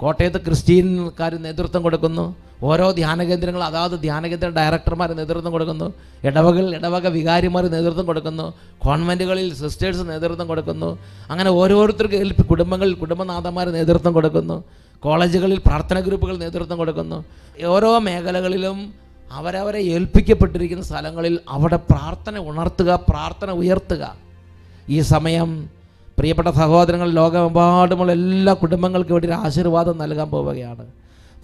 കോട്ടയത്ത് ക്രിസ്ത്യൻകാർ നേതൃത്വം കൊടുക്കുന്നു. ഓരോ ധ്യാന കേന്ദ്രങ്ങൾ അതാത് ധ്യാന കേന്ദ്ര ഡയറക്ടർമാർ നേതൃത്വം കൊടുക്കുന്നു. ഇടവകൾ ഇടവക വികാരിമാർ നേതൃത്വം കൊടുക്കുന്നു. കോൺവെന്റുകളിൽ സിസ്റ്റേഴ്സ് നേതൃത്വം കൊടുക്കുന്നു. അങ്ങനെ ഓരോരുത്തർക്ക് കുടുംബങ്ങളിൽ കുടുംബനാഥന്മാർ നേതൃത്വം കൊടുക്കുന്നു. കോളേജുകളിൽ പ്രാർത്ഥന ഗ്രൂപ്പുകൾ നേതൃത്വം കൊടുക്കുന്നു. ഓരോ മേഖലകളിലും അവരവരെ ഏൽപ്പിക്കപ്പെട്ടിരിക്കുന്ന സ്ഥലങ്ങളിൽ അവിടെ പ്രാർത്ഥന ഉണർത്തുക പ്രാർത്ഥന ഉയർത്തുക. ഈ സമയം പ്രിയപ്പെട്ട സഹോദരങ്ങൾ ലോകമെമ്പാടുമുള്ള എല്ലാ കുടുംബങ്ങൾക്കും വേണ്ടി ഒരു ആശീർവാദം നൽകാൻ പോവുകയാണ്.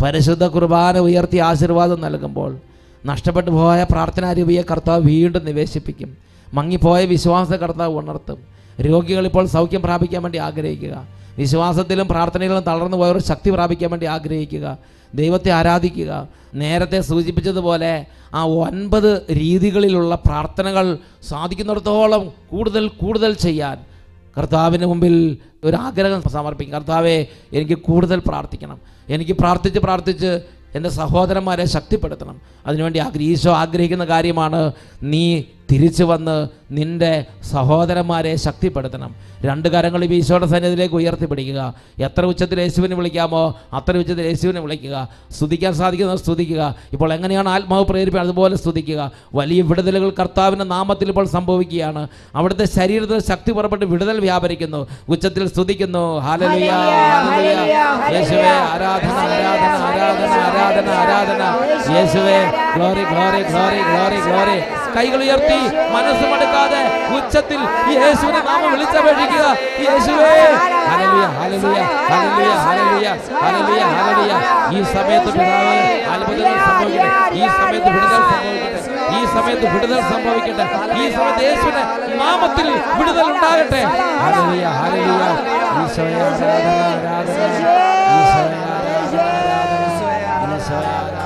പരിശുദ്ധ കുർബാന ഉയർത്തി ആശീർവാദം നൽകുമ്പോൾ നഷ്ടപ്പെട്ടു പോയ പ്രാർത്ഥനാരൂപിയെ കർത്താവ് വീണ്ടും നിവേശിപ്പിക്കും. മങ്ങിപ്പോയ വിശ്വാസ കർത്താവ് ഉണർത്തും. രോഗികൾ ഇപ്പോൾ സൗഖ്യം പ്രാപിക്കാൻ വേണ്ടി ആഗ്രഹിക്കുക. വിശ്വാസത്തിലും പ്രാർത്ഥനയിലും തളർന്നു പോയവർ ശക്തി പ്രാപിക്കാൻ വേണ്ടി ആഗ്രഹിക്കുക. ദൈവത്തെ ആരാധിക്കുക. നേരത്തെ സൂചിപ്പിച്ചതുപോലെ ആ ഒൻപത് രീതികളിലുള്ള പ്രാർത്ഥനകൾ സാധിക്കുന്നിടത്തോളം കൂടുതൽ കൂടുതൽ ചെയ്യാൻ കർത്താവിന് മുമ്പിൽ ഒരു ആഗ്രഹം സമർപ്പിക്കും. കർത്താവെ എനിക്ക് കൂടുതൽ പ്രാർത്ഥിക്കണം. എനിക്ക് പ്രാർത്ഥിച്ച് പ്രാർത്ഥിച്ച് എന്റെ സഹോദരന്മാരെ ശക്തിപ്പെടുത്തണം. അതിനുവേണ്ടി ആഗ്രഹ ഈശോ ആഗ്രഹിക്കുന്ന കാര്യമാണ് നീ തിരിച്ചു വന്ന് നിന്റെ സഹോദരന്മാരെ ശക്തിപ്പെടുത്തണം. രണ്ട് കരങ്ങളും ഈശോയുടെ സന്നിധിയിലേക്ക് ഉയർത്തിപ്പിടിക്കുക. എത്ര ഉച്ചത്തിൽ യേശുവിനെ വിളിക്കാമോ അത്ര ഉച്ചത്തിൽ യേശുവിനെ വിളിക്കുക. സ്തുതിക്കാൻ സാധിക്കുന്നത് സ്തുതിക്കുക. ഇപ്പോൾ എങ്ങനെയാണ് ആത്മാവ് പ്രേരിപ്പിക്കുക അതുപോലെ സ്തുതിക്കുക. വലിയ വിടുതലുകൾ കർത്താവിന്റെ നാമത്തിൽ ഇപ്പോൾ സംഭവിക്കുകയാണ്. അവിടുത്തെ ശരീരത്തിൽ ശക്തി പുറപ്പെട്ട് വിടുതൽ വ്യാപരിക്കുന്നു. ഉച്ചത്തിൽ സ്തുതിക്കുന്നു. യേശുവേ ആരാധന ആരാധന ആരാധന ആരാധന ആരാധന. യേശുവേ കൈകൾ ഉയർത്തി. മനസ്സ് മടുക്കാതെ ഉച്ചത്തിൽ യേശുവിനെ നാമം വിളിച്ചപേക്ഷിക്കുക. യേശുവേ hallelujah hallelujah hallelujah hallelujah hallelujah ഹല്ലേലൂയ. ഈ സമയത്ത് പിതാവേ അത്ഭുതങ്ങൾ സംഭവിക്കട്ടെ. ഈ സമയത്ത് വിടുതൽ സംഭവിക്കട്ടെ. ഈ സമയത്ത് വിടുതൽ സംഭവിക്കട്ടെ. ഈ സമയത്ത് യേശുവിന്റെ നാമത്തിൽ വിടുതൽ ഉണ്ടാകട്ടെ. ഹല്ലേലൂയ ഹല്ലേലൂയ. ഈശോയെ ആരാധന ആരാധന ഈശോയെ ആരാധന ആരാധന.